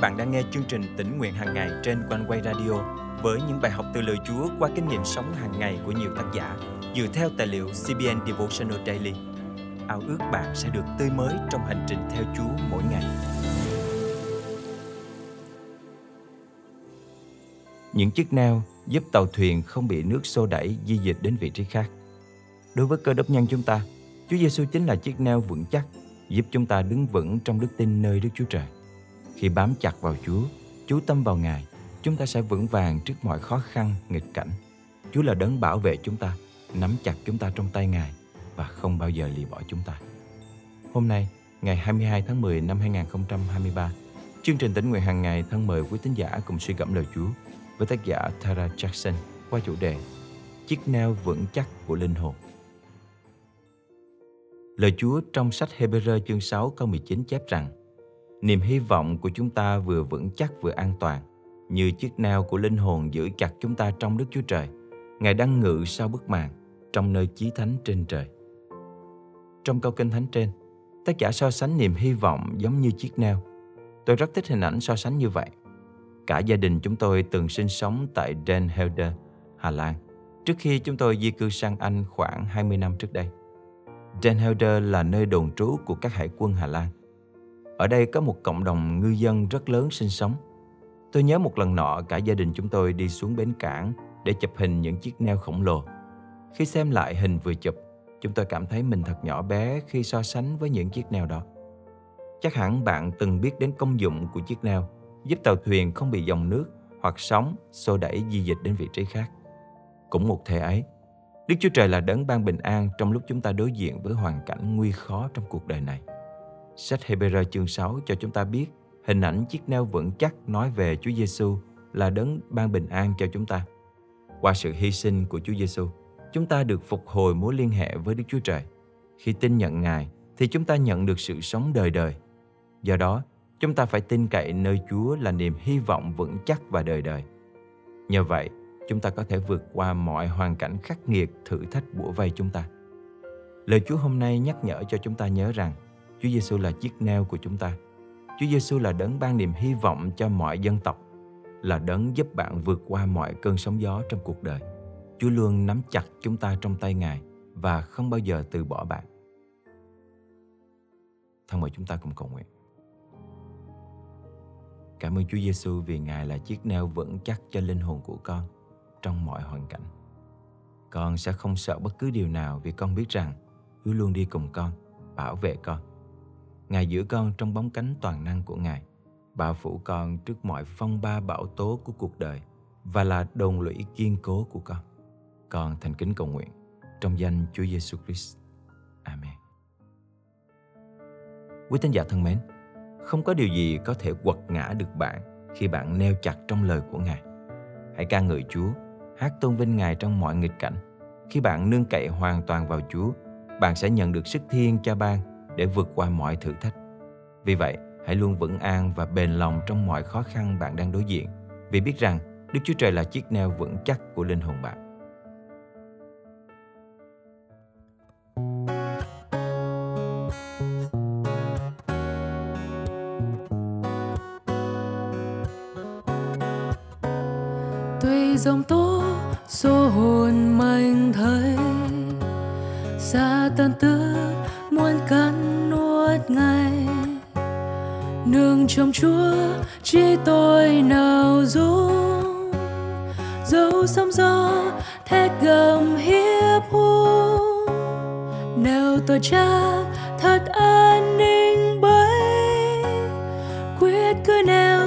bạn đang nghe chương trình tỉnh nguyện hàng ngày trên quanh quay radio với những bài học từ lời Chúa qua kinh nghiệm sống hàng ngày của nhiều tác giả dựa theo tài liệu CBN Devotional Daily. Ao ước bạn sẽ được tươi mới trong hành trình theo Chúa mỗi ngày. Những chiếc neo giúp tàu thuyền không bị nước xô đẩy di dịch đến vị trí khác. Đối với cơ đốc nhân chúng ta, Chúa Giêsu chính là chiếc neo vững chắc giúp chúng ta đứng vững trong đức tin nơi Đức Chúa Trời. Khi bám chặt vào Chúa, chú tâm vào Ngài, chúng ta sẽ vững vàng trước mọi khó khăn, nghịch cảnh. Chúa là đấng bảo vệ chúng ta, nắm chặt chúng ta trong tay Ngài và không bao giờ lìa bỏ chúng ta. Hôm nay, ngày 22 tháng 10 năm 2023, chương trình tỉnh nguyện hàng ngày thân mời quý tín giả cùng suy gẫm lời Chúa với tác giả Tara Jackson qua chủ đề Chiếc neo vững chắc của linh hồn. Lời Chúa trong sách Hebrew chương 6 câu 19 chép rằng Niềm hy vọng của chúng ta vừa vững chắc vừa an toàn Như chiếc neo của linh hồn giữ chặt chúng ta trong Đức Chúa Trời. Ngài đang ngự sau bức màn Trong nơi chí thánh trên trời. Trong câu kinh thánh trên Tác giả so sánh niềm hy vọng giống như chiếc neo Tôi rất thích hình ảnh so sánh như vậy. Cả gia đình chúng tôi từng sinh sống tại Den Helder, Hà Lan Trước khi chúng tôi di cư sang Anh khoảng 20 năm trước đây. Den Helder là nơi đồn trú của các hải quân Hà Lan. Ở đây có một cộng đồng ngư dân rất lớn sinh sống. Tôi nhớ một lần nọ cả gia đình chúng tôi đi xuống bến cảng để chụp hình những chiếc neo khổng lồ. Khi xem lại hình vừa chụp, chúng tôi cảm thấy mình thật nhỏ bé khi so sánh với những chiếc neo đó. Chắc hẳn bạn từng biết đến công dụng của chiếc neo giúp tàu thuyền không bị dòng nước hoặc sóng xô đẩy di dịch đến vị trí khác. Cũng một thể ấy, Đức Chúa Trời là đấng ban bình an trong lúc chúng ta đối diện với hoàn cảnh nguy khó trong cuộc đời này. Sách Hebrew chương 6 cho chúng ta biết hình ảnh chiếc neo vững chắc nói về Chúa Giêsu là đấng ban bình an cho chúng ta. Qua sự hy sinh của Chúa Giêsu, chúng ta được phục hồi mối liên hệ với Đức Chúa Trời. Khi tin nhận Ngài thì chúng ta nhận được sự sống đời đời. Do đó, chúng ta phải tin cậy nơi Chúa là niềm hy vọng vững chắc và đời đời. Nhờ vậy, chúng ta có thể vượt qua mọi hoàn cảnh khắc nghiệt, thử thách bủa vây chúng ta. Lời Chúa hôm nay nhắc nhở cho chúng ta nhớ rằng Chúa Giêsu là chiếc neo của chúng ta. Chúa Giêsu là đấng ban niềm hy vọng cho mọi dân tộc, là đấng giúp bạn vượt qua mọi cơn sóng gió trong cuộc đời. Chúa luôn nắm chặt chúng ta trong tay Ngài và không bao giờ từ bỏ bạn. Thân mời chúng ta cùng cầu nguyện. Cảm ơn Chúa Giêsu vì Ngài là chiếc neo vững chắc cho linh hồn của con trong mọi hoàn cảnh. Con sẽ không sợ bất cứ điều nào vì con biết rằng Chúa luôn đi cùng con, bảo vệ con. Ngài giữ con trong bóng cánh toàn năng của Ngài, bảo phủ con trước mọi phong ba bão tố của cuộc đời và là đồn lũy kiên cố của con. Con thành kính cầu nguyện trong danh Chúa Giêsu Christ. Amen. Quý tín giả thân mến, không có điều gì có thể quật ngã được bạn khi bạn neo chặt trong lời của Ngài. Hãy ca ngợi Chúa hát tôn vinh Ngài trong mọi nghịch cảnh. Khi bạn nương cậy hoàn toàn vào Chúa, bạn sẽ nhận được sức thiên cha ban để vượt qua mọi thử thách. Vì vậy, hãy luôn vững an và bền lòng trong mọi khó khăn bạn đang đối diện, vì biết rằng Đức Chúa Trời là chiếc neo vững chắc của linh hồn bạn. tuy dòng tố số hồn mình thấy xa tan tứ nương trong chúa, chỉ tôi nào dung dẫu sóng gió thét gầm hiếp hú nào tôi chắc thật an ninh bấy. Quyết cứ nào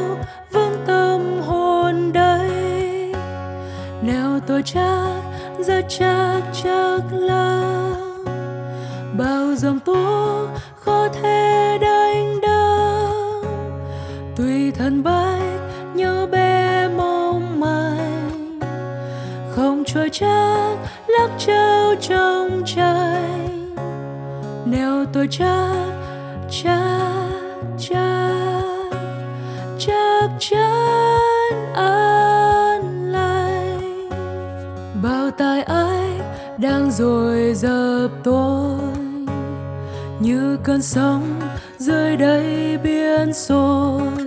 tôi chắc rất chắc chắc là bao dòng tố khó thêm tùy thân bay nhớ bé mong manh. Không trôi chắc lắc trao trong tranh nếu tôi chắc chắc chắc chắc chắn an lành. Bao tai ai đang rồi dập tôi như cơn sóng rơi đầy biển sôi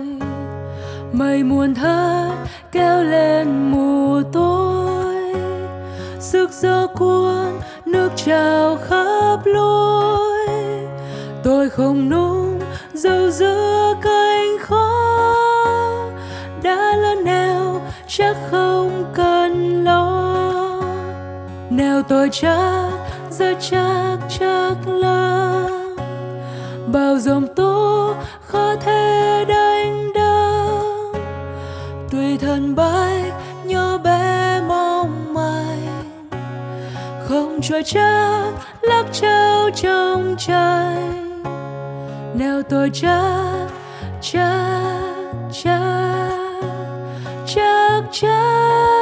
mây muôn thất kéo lên mù tối sức gió cuốn, nước trào khắp lối. Tôi không nung dầu giữa cánh khó đã lớn nào chắc không cần lo. Nào tôi chắc rất chắc chắc lắm bao dòng tố khó thể đánh người thân bách nhỏ bé mong manh không trôi chắc lắc trao trong tranh neo tôi chắc chắc chắc chắc chắc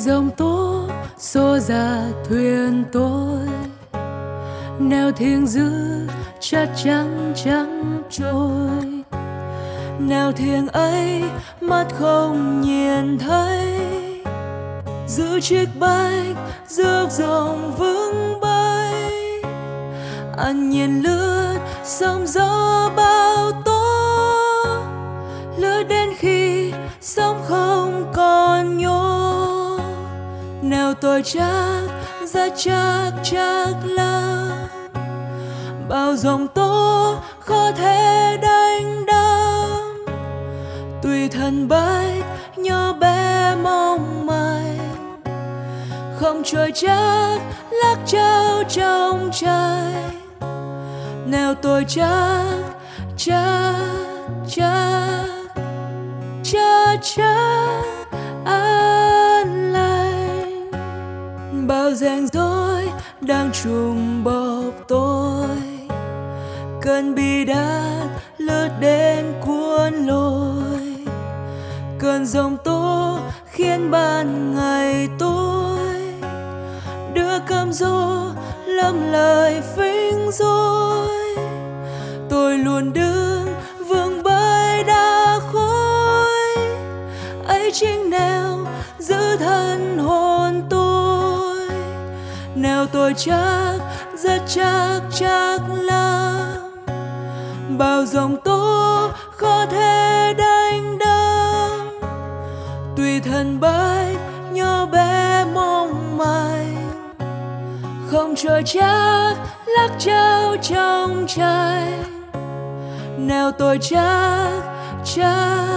dòng tố, xô ra thuyền tôi. Neo thiên dư chắc chắn chẳng trôi. Nào thiêng ấy, mắt không nhìn thấy. Giữ chiếc bách rước dòng vững bay. Ăn nhìn lướt, sóng gió bao tố. Lướt đến khi sóng không điều tôi chắc, rất chắc chắc lắm bao dòng tố khó thể đánh đắm tùy thân bách nhỏ bé mong manh. Không trôi chắc, lắc trao trong trời neo tôi chắc chắc chắc chắc chắc. Đang trùng bọc tôi. Cơn bi đát lướt đến cuốn lôi. Cơn giông tố khiến ban ngày tối. Đưa cam dỗ lắm lời phính dối tôi luôn đứng vương bởi đá khối ấy chính nào giữ thân hồn tôi chắc, rất chắc chắc lắm. Bao dòng tố khó thể đánh đâm tùy thân bay nhỏ bé mong manh. Không trôi chắc, lắc trao trong tranh. Neo tôi chắc chắc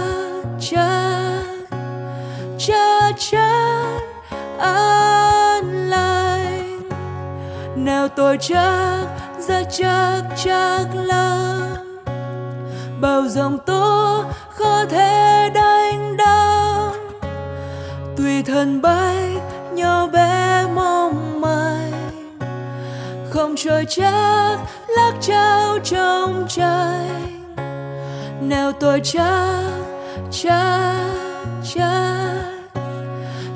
chắc nào tôi chắc, rất chắc chắc lắm bao dòng tố khó thể đánh đắm tùy thân bay nhỏ bé mong manh. Không trôi chắc, lắc trao trong tranh. Nào tôi chắc chắc chắc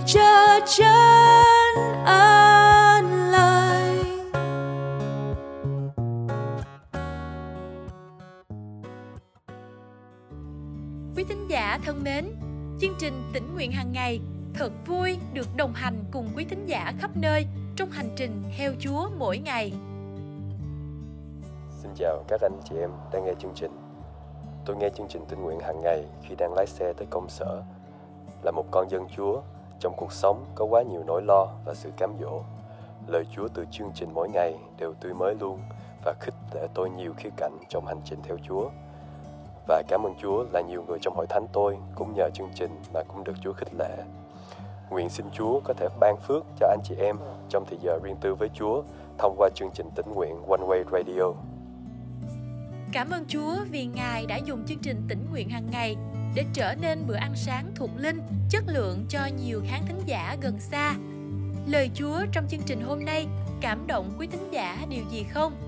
chắc chắc. Quý thính giả thân mến, chương trình tỉnh nguyện hàng ngày thật vui được đồng hành cùng quý thính giả khắp nơi trong hành trình theo Chúa mỗi ngày. Xin chào các anh chị em đang nghe chương trình. Tôi nghe chương trình tình nguyện hàng ngày khi đang lái xe tới công sở. Là một con dân Chúa, trong cuộc sống có quá nhiều nỗi lo và sự cám dỗ. Lời Chúa từ chương trình mỗi ngày đều tươi mới luôn và khích lệ tôi nhiều khía cạnh trong hành trình theo Chúa. Và cảm ơn Chúa là nhiều người trong hội thánh tôi cũng nhờ chương trình mà cũng được Chúa khích lệ. Nguyện xin Chúa có thể ban phước cho anh chị em trong thời giờ riêng tư với Chúa thông qua chương trình tĩnh nguyện One Way Radio. Cảm ơn Chúa vì Ngài đã dùng chương trình tĩnh nguyện hàng ngày để trở nên bữa ăn sáng thuộc linh, chất lượng cho nhiều khán thính giả gần xa. Lời Chúa trong chương trình hôm nay cảm động quý thính giả điều gì không?